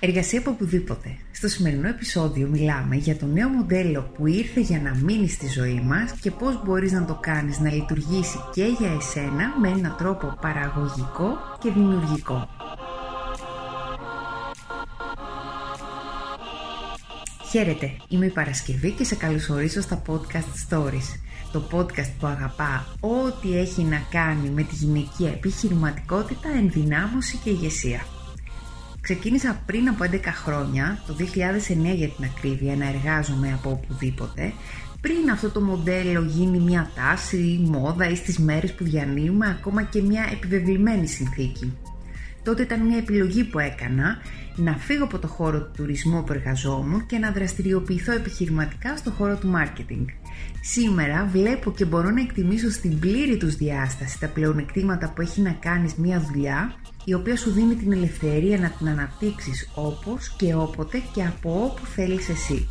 Εργασία από οπουδήποτε. Στο σημερινό επεισόδιο μιλάμε για το νέο μοντέλο που ήρθε για να μείνει στη ζωή μας και πώς μπορείς να το κάνεις να λειτουργήσει και για εσένα με έναν τρόπο παραγωγικό και δημιουργικό. Χαίρετε, είμαι η Παρασκευή και σε καλωσορίζω στα Podcast Stories. Το podcast που αγαπά ό,τι έχει να κάνει με τη γυναικεία επιχειρηματικότητα, ενδυνάμωση και ηγεσία. Ξεκίνησα πριν από 11 χρόνια, το 2009 για την ακρίβεια, να εργάζομαι από οπουδήποτε, πριν αυτό το μοντέλο γίνει μια τάση, μόδα ή στις μέρες που διανύουμε ακόμα και μια επιβεβλημένη συνθήκη. Τότε ήταν μια επιλογή που έκανα να φύγω από το χώρο του τουρισμού που εργαζόμουν και να δραστηριοποιηθώ επιχειρηματικά στο χώρο του marketing. Σήμερα βλέπω και μπορώ να εκτιμήσω στην πλήρη τους διάσταση τα πλεονεκτήματα που έχει να κάνεις μια δουλειά η οποία σου δίνει την ελευθερία να την αναπτύξεις όπως και όποτε και από όπου θέλεις εσύ.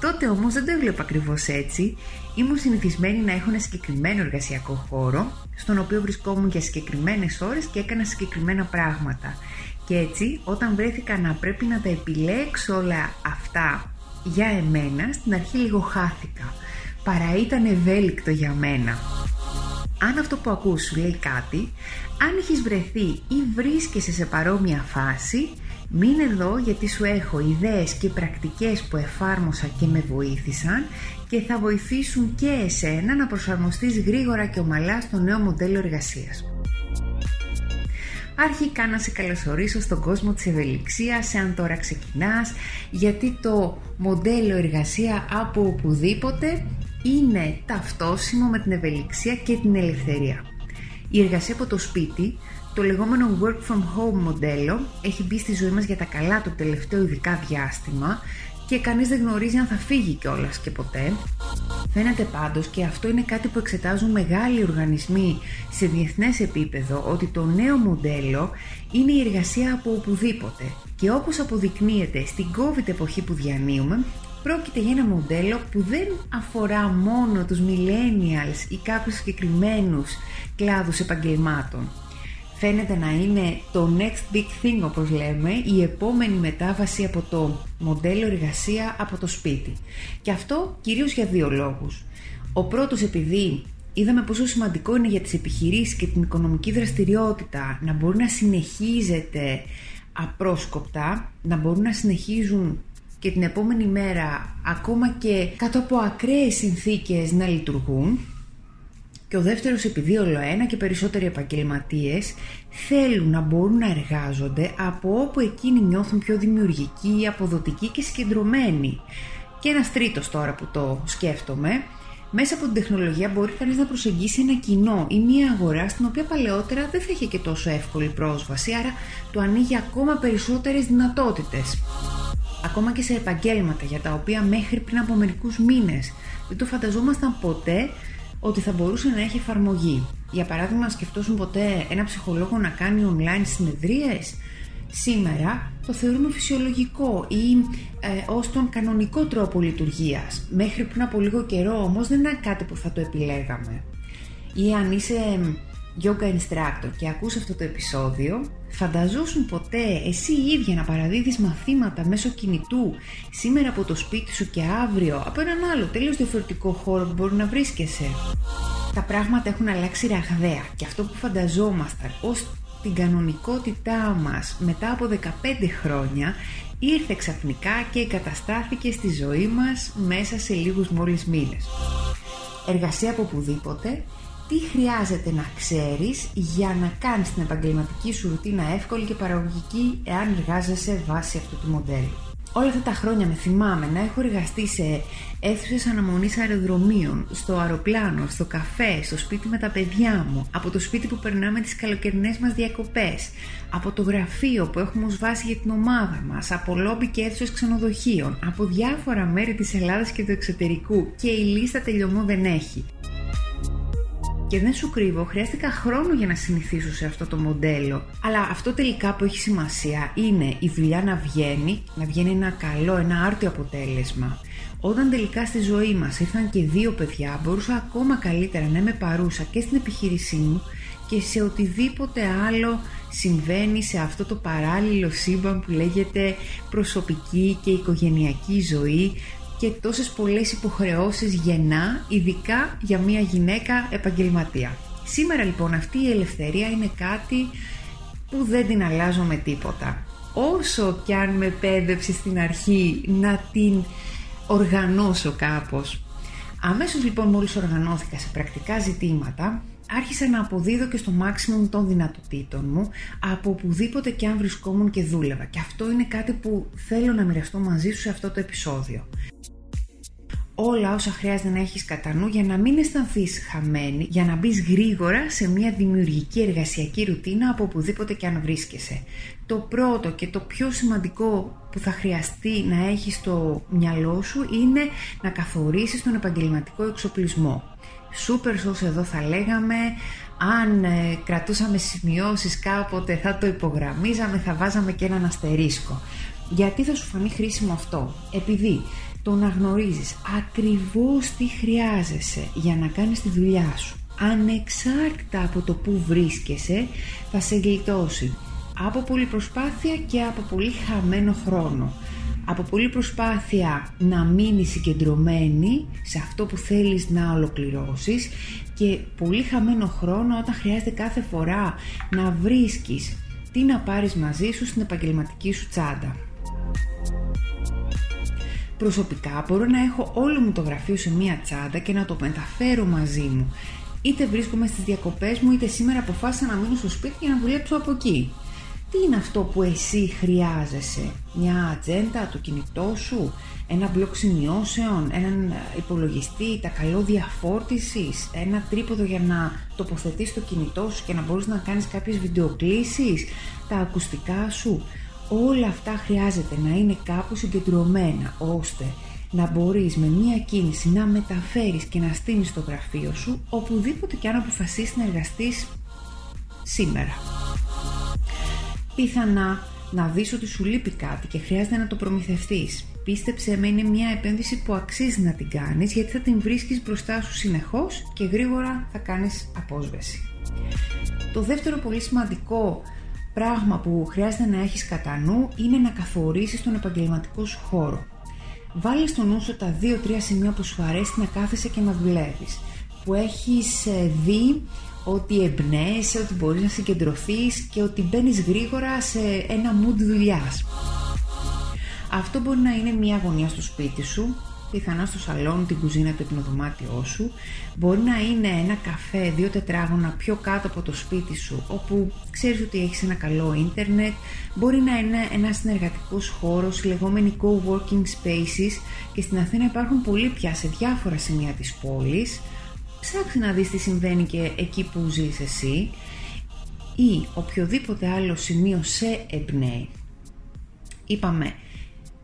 Τότε όμως δεν το έβλεπα ακριβώς έτσι. Ήμουν συνηθισμένη να έχω ένα συγκεκριμένο εργασιακό χώρο, στον οποίο βρισκόμουν για συγκεκριμένες ώρες και έκανα συγκεκριμένα πράγματα. Και έτσι, όταν βρέθηκα να πρέπει να τα επιλέξω όλα αυτά για εμένα, στην αρχή λίγο χάθηκα. Παρά ήταν ευέλικτο για μένα. Αν αυτό που ακούς σου λέει κάτι, αν έχεις βρεθεί ή βρίσκεσαι σε παρόμοια φάση, Μείνε εδώ γιατί σου έχω ιδέες και πρακτικές που εφάρμοσα και με βοήθησαν και θα βοηθήσουν και εσένα να προσαρμοστείς γρήγορα και ομαλά στο νέο μοντέλο εργασίας. Αρχικά να σε καλωσορίσω στον κόσμο της ευελιξίας, αν τώρα ξεκινάς, γιατί το μοντέλο εργασία από οπουδήποτε είναι ταυτόσιμο με την ευελιξία και την ελευθερία. Η εργασία από το σπίτι το λεγόμενο work from home μοντέλο έχει μπει στη ζωή μας για τα καλά το τελευταίο ειδικά διάστημα και κανείς δεν γνωρίζει αν θα φύγει κιόλας και ποτέ. Φαίνεται πάντως και αυτό είναι κάτι που εξετάζουν μεγάλοι οργανισμοί σε διεθνές επίπεδο ότι το νέο μοντέλο είναι η εργασία από οπουδήποτε και όπως αποδεικνύεται στην COVID εποχή που διανύουμε πρόκειται για ένα μοντέλο που δεν αφορά μόνο τους millennials ή κάποιους συγκεκριμένους κλάδους επαγγελμάτων φαίνεται να είναι το next big thing όπως λέμε, η επόμενη μετάβαση από το μοντέλο εργασία από το σπίτι. Και αυτό κυρίως για δύο λόγους. Ο πρώτος επειδή είδαμε πόσο σημαντικό είναι για τις επιχειρήσεις και την οικονομική δραστηριότητα να μπορεί να συνεχίζεται απρόσκοπτα, να μπορούν να συνεχίζουν και την επόμενη μέρα ακόμα και κάτω από ακραίες συνθήκες να λειτουργούν και ο δεύτερος επειδή όλο ένα και περισσότεροι επαγγελματίες θέλουν να μπορούν να εργάζονται από όπου εκείνοι νιώθουν πιο δημιουργικοί, αποδοτικοί και συγκεντρωμένοι. Και ένας τρίτος τώρα που το σκέφτομαι, μέσα από την τεχνολογία μπορεί κανείς να προσεγγίσει ένα κοινό ή μια αγορά στην οποία παλαιότερα δεν θα είχε και τόσο εύκολη πρόσβαση, άρα του ανοίγει ακόμα περισσότερες δυνατότητες. Ακόμα και σε επαγγέλματα για τα οποία μέχρι πριν από μερικούς μήνες δεν το φανταζόμασταν ποτέ ότι θα μπορούσε να έχει εφαρμογή. Για παράδειγμα, σκεφτόσουν ποτέ ένα ψυχολόγο να κάνει online συνεδρίες; Σήμερα το θεωρούμε φυσιολογικό ή ε, ως τον κανονικό τρόπο λειτουργίας. Μέχρι πριν από λίγο καιρό όμως δεν είναι κάτι που θα το επιλέγαμε. Ή αν είσαι yoga instructor και ακούς αυτό το επεισόδιο, φανταζόσουν ποτέ εσύ η ίδια να παραδίδεις μαθήματα μέσω κινητού σήμερα από το σπίτι σου και αύριο από έναν άλλο τελείως διαφορετικό χώρο που μπορεί να βρίσκεσαι. Τα πράγματα έχουν αλλάξει ραγδαία και αυτό που φανταζόμασταν ως την κανονικότητά μας μετά από 15 χρόνια ήρθε ξαφνικά και εγκαταστάθηκε στη ζωή μας μέσα σε λίγους μόλις μήνες. Εργασία από οπουδήποτε τι χρειάζεται να ξέρεις για να κάνεις την επαγγελματική σου ρουτίνα εύκολη και παραγωγική εάν εργάζεσαι βάσει αυτού του μοντέλου. Όλα αυτά τα χρόνια με θυμάμαι να έχω εργαστεί σε αίθουσες αναμονής αεροδρομίων, στο αεροπλάνο, στο καφέ, στο σπίτι με τα παιδιά μου, από το σπίτι που περνάμε τις καλοκαιρινές μας διακοπές, από το γραφείο που έχουμε ως βάση για την ομάδα μας, από λόμπι και αίθουσες ξενοδοχείων, από διάφορα μέρη της Ελλάδας και του εξωτερικού και η λίστα τελειωμό δεν έχει. Και δεν σου κρύβω, χρειάστηκα χρόνο για να συνηθίσω σε αυτό το μοντέλο. Αλλά αυτό τελικά που έχει σημασία είναι η δουλειά να βγαίνει, να βγαίνει ένα καλό, ένα άρτιο αποτέλεσμα. Όταν τελικά στη ζωή μας ήρθαν και δύο παιδιά, μπορούσα ακόμα καλύτερα να είμαι παρούσα και στην επιχείρησή μου και σε οτιδήποτε άλλο συμβαίνει σε αυτό το παράλληλο σύμπαν που λέγεται προσωπική και οικογενειακή ζωή και τόσες πολλές υποχρεώσεις γεννά, ειδικά για μια γυναίκα επαγγελματία. Σήμερα λοιπόν αυτή η ελευθερία είναι κάτι που δεν την αλλάζω με τίποτα. Όσο κι αν με πέδεψε στην αρχή να την οργανώσω κάπως. Αμέσως λοιπόν μόλις οργανώθηκα σε πρακτικά ζητήματα, άρχισα να αποδίδω και στο maximum των δυνατοτήτων μου από οπουδήποτε και αν βρισκόμουν και δούλευα. Και αυτό είναι κάτι που θέλω να μοιραστώ μαζί σου σε αυτό το επεισόδιο όλα όσα χρειάζεται να έχεις κατά νου για να μην αισθανθείς χαμένη, για να μπεις γρήγορα σε μια δημιουργική εργασιακή ρουτίνα από οπουδήποτε και αν βρίσκεσαι. Το πρώτο και το πιο σημαντικό που θα χρειαστεί να έχεις στο μυαλό σου είναι να καθορίσεις τον επαγγελματικό εξοπλισμό. Super sauce εδώ θα λέγαμε, αν ε, κρατούσαμε σημειώσεις κάποτε θα το υπογραμμίζαμε, θα βάζαμε και έναν αστερίσκο. Γιατί θα σου φανεί χρήσιμο αυτό; Επειδή το να γνωρίζεις ακριβώς τι χρειάζεσαι για να κάνεις τη δουλειά σου ανεξάρτητα από το που βρίσκεσαι θα σε γλιτώσει από πολλή προσπάθεια και από πολύ χαμένο χρόνο από πολλή προσπάθεια να μείνει συγκεντρωμένη σε αυτό που θέλεις να ολοκληρώσεις και πολύ χαμένο χρόνο όταν χρειάζεται κάθε φορά να βρίσκεις τι να πάρεις μαζί σου στην επαγγελματική σου τσάντα. Προσωπικά μπορώ να έχω όλο μου το γραφείο σε μία τσάντα και να το μεταφέρω μαζί μου. Είτε βρίσκομαι στις διακοπές μου είτε σήμερα αποφάσισα να μείνω στο σπίτι για να δουλέψω από εκεί. Τι είναι αυτό που εσύ χρειάζεσαι, μια ατζέντα, το κινητό σου, ένα μπλοκ σημειώσεων, έναν υπολογιστή, τα καλώδια φόρτισης, ένα τρίποδο για να τοποθετείς το κινητό σου και να μπορείς να κάνεις κάποιες βιντεοκλήσεις, τα ακουστικά σου όλα αυτά χρειάζεται να είναι κάπου συγκεντρωμένα ώστε να μπορείς με μία κίνηση να μεταφέρεις και να στείλεις το γραφείο σου οπουδήποτε και αν αποφασίσεις να εργαστείς σήμερα. Πιθανά να δεις ότι σου λείπει κάτι και χρειάζεται να το προμηθευτείς. Πίστεψε με είναι μια επένδυση που αξίζει να την κάνεις γιατί θα την βρίσκεις μπροστά σου συνεχώς και γρήγορα θα κάνεις απόσβεση. Το δεύτερο πολύ σημαντικό πράγμα που χρειάζεται να έχεις κατά νου είναι να καθορίσεις τον επαγγελματικό σου χώρο. Βάλε στο νου σου τα 2-3 σημεία που σου αρέσει να κάθεσαι και να δουλεύεις. Που έχεις ε, δει ότι εμπνέεσαι, ότι μπορείς να συγκεντρωθείς και ότι μπαίνεις γρήγορα σε ένα mood δουλειάς. Αυτό μπορεί να είναι μια γωνία στο σπίτι σου, πιθανά στο σαλόνι, την κουζίνα, το υπνοδωμάτιό σου. Μπορεί να είναι ένα καφέ δύο τετράγωνα πιο κάτω από το σπίτι σου, όπου ξέρεις ότι έχεις ένα καλό ίντερνετ. Μπορεί να είναι ένας συνεργατικός χώρος, λεγόμενοι co-working spaces και στην Αθήνα υπάρχουν πολλοί πια σε διάφορα σημεία της πόλης. Ψάξε να δεις τι συμβαίνει και εκεί που ζεις εσύ ή οποιοδήποτε άλλο σημείο σε εμπνέει. Είπαμε,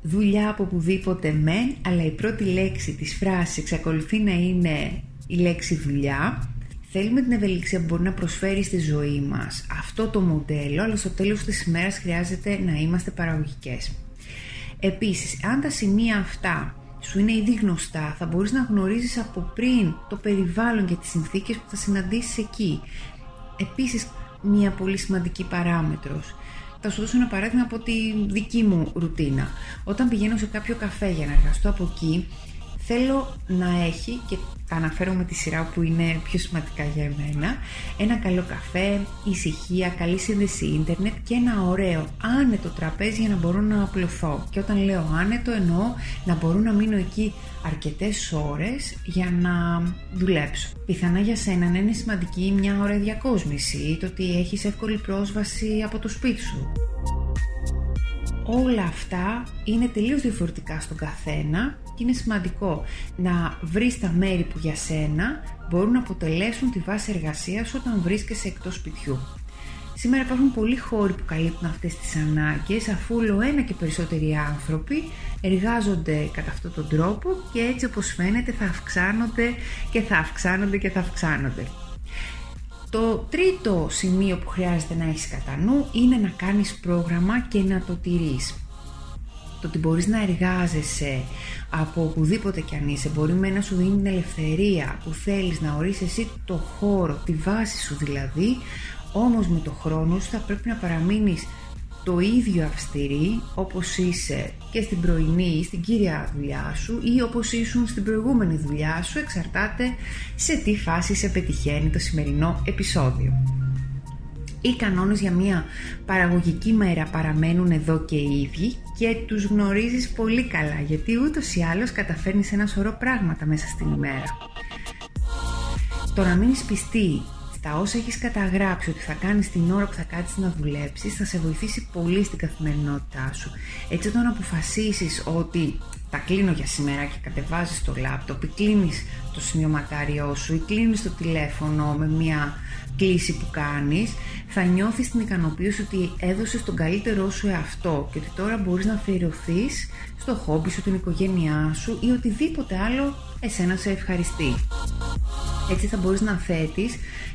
δουλειά από οπουδήποτε με, αλλά η πρώτη λέξη της φράσης εξακολουθεί να είναι η λέξη δουλειά. Θέλουμε την ευελιξία που μπορεί να προσφέρει στη ζωή μας αυτό το μοντέλο, αλλά στο τέλος της ημέρας χρειάζεται να είμαστε παραγωγικές. Επίσης, αν τα σημεία αυτά σου είναι ήδη γνωστά, θα μπορείς να γνωρίζεις από πριν το περιβάλλον και τις συνθήκες που θα συναντήσεις εκεί. Επίσης, μια πολύ σημαντική παράμετρος θα σου δώσω ένα παράδειγμα από τη δική μου ρουτίνα. Όταν πηγαίνω σε κάποιο καφέ για να εργαστώ από εκεί, θέλω να έχει, και τα αναφέρω με τη σειρά που είναι πιο σημαντικά για εμένα, ένα καλό καφέ, ησυχία, καλή σύνδεση ίντερνετ και ένα ωραίο άνετο τραπέζι για να μπορώ να απλωθώ. Και όταν λέω άνετο εννοώ να μπορώ να μείνω εκεί αρκετές ώρες για να δουλέψω. Πιθανά για σένα να είναι σημαντική μια ώρα διακόσμηση ή το ότι έχεις εύκολη πρόσβαση από το σπίτι σου. Όλα αυτά είναι τελείως διαφορετικά στον καθένα και είναι σημαντικό να βρεις τα μέρη που για σένα μπορούν να αποτελέσουν τη βάση εργασίας όταν βρίσκεσαι εκτός σπιτιού. Σήμερα υπάρχουν πολλοί χώροι που καλύπτουν αυτές τις ανάγκες αφού όλο ένα και περισσότεροι άνθρωποι εργάζονται κατά αυτόν τον τρόπο και έτσι όπως φαίνεται θα αυξάνονται και θα αυξάνονται και θα αυξάνονται. Το τρίτο σημείο που χρειάζεται να έχεις κατά νου είναι να κάνεις πρόγραμμα και να το τηρείς. Το ότι μπορείς να εργάζεσαι από οπουδήποτε κι αν είσαι, μπορεί με να σου δίνει την ελευθερία που θέλεις να ορίσεις εσύ το χώρο, τη βάση σου δηλαδή, όμως με το χρόνο σου θα πρέπει να παραμείνεις το ίδιο αυστηρή όπως είσαι και στην πρωινή ή στην κύρια δουλειά σου ή όπως ήσουν στην προηγούμενη δουλειά σου εξαρτάται σε τι φάση σε πετυχαίνει το σημερινό επεισόδιο. Οι κανόνες για μια παραγωγική μέρα παραμένουν εδώ και οι ίδιοι και τους γνωρίζεις πολύ καλά γιατί ούτως ή άλλως καταφέρνεις ένα σωρό πράγματα μέσα στην ημέρα. Το να μείνεις πιστή τα όσα έχεις καταγράψει ότι θα κάνεις την ώρα που θα κάτσεις να δουλέψεις θα σε βοηθήσει πολύ στην καθημερινότητά σου. Έτσι όταν αποφασίσεις ότι τα κλείνω για σήμερα και κατεβάζεις το λάπτοπ ή κλείνεις το σημειωματάριό σου ή κλείνεις το τηλέφωνο με μια κλίση που κάνεις θα νιώθεις την ικανοποίηση ότι έδωσες τον καλύτερό σου εαυτό και ότι τώρα μπορείς να αφιερωθείς στο χόμπι σου, την οικογένειά σου ή οτιδήποτε άλλο εσένα σε ευχαριστεί. Έτσι θα μπορείς να θέτεις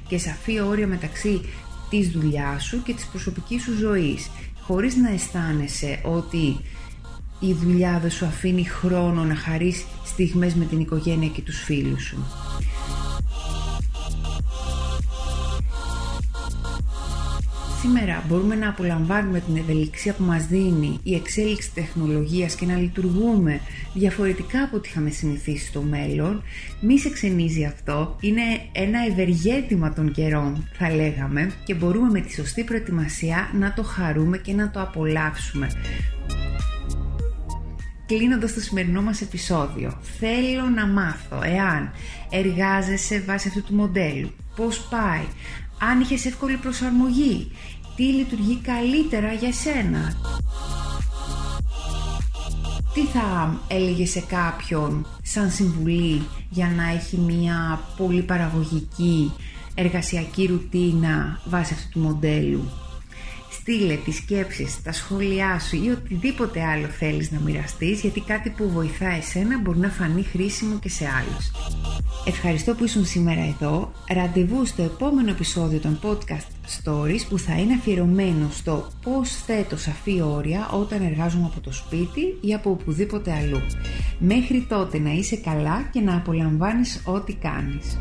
και σαφή όρια μεταξύ της δουλειάς σου και της προσωπικής σου ζωής χωρίς να αισθάνεσαι ότι η δουλειά δεν σου αφήνει χρόνο να χαρείς στιγμές με την οικογένεια και τους φίλους σου. Σήμερα μπορούμε να απολαμβάνουμε την ευελιξία που μας δίνει η εξέλιξη τεχνολογίας και να λειτουργούμε διαφορετικά από ό,τι είχαμε συνηθίσει στο μέλλον. Μη σε ξενίζει αυτό, είναι ένα ευεργέτημα των καιρών θα λέγαμε και μπορούμε με τη σωστή προετοιμασία να το χαρούμε και να το απολαύσουμε. Κλείνοντας το σημερινό μας επεισόδιο, θέλω να μάθω εάν εργάζεσαι βάσει αυτού του μοντέλου, πώς πάει, αν είχες εύκολη προσαρμογή, τι λειτουργεί καλύτερα για σένα; Τι θα έλεγε σε κάποιον σαν συμβουλή για να έχει μια πολύ παραγωγική εργασιακή ρουτίνα βάσει αυτού του μοντέλου; Στείλε τις σκέψεις, τα σχόλιά σου ή οτιδήποτε άλλο θέλεις να μοιραστείς γιατί κάτι που βοηθά εσένα μπορεί να φανεί χρήσιμο και σε άλλους. Ευχαριστώ που ήσουν σήμερα εδώ. Ραντεβού στο επόμενο επεισόδιο των podcast stories που θα είναι αφιερωμένο στο πώς θέτω σαφή όρια όταν εργάζομαι από το σπίτι ή από οπουδήποτε αλλού. Μέχρι τότε να είσαι καλά και να απολαμβάνεις ό,τι κάνεις.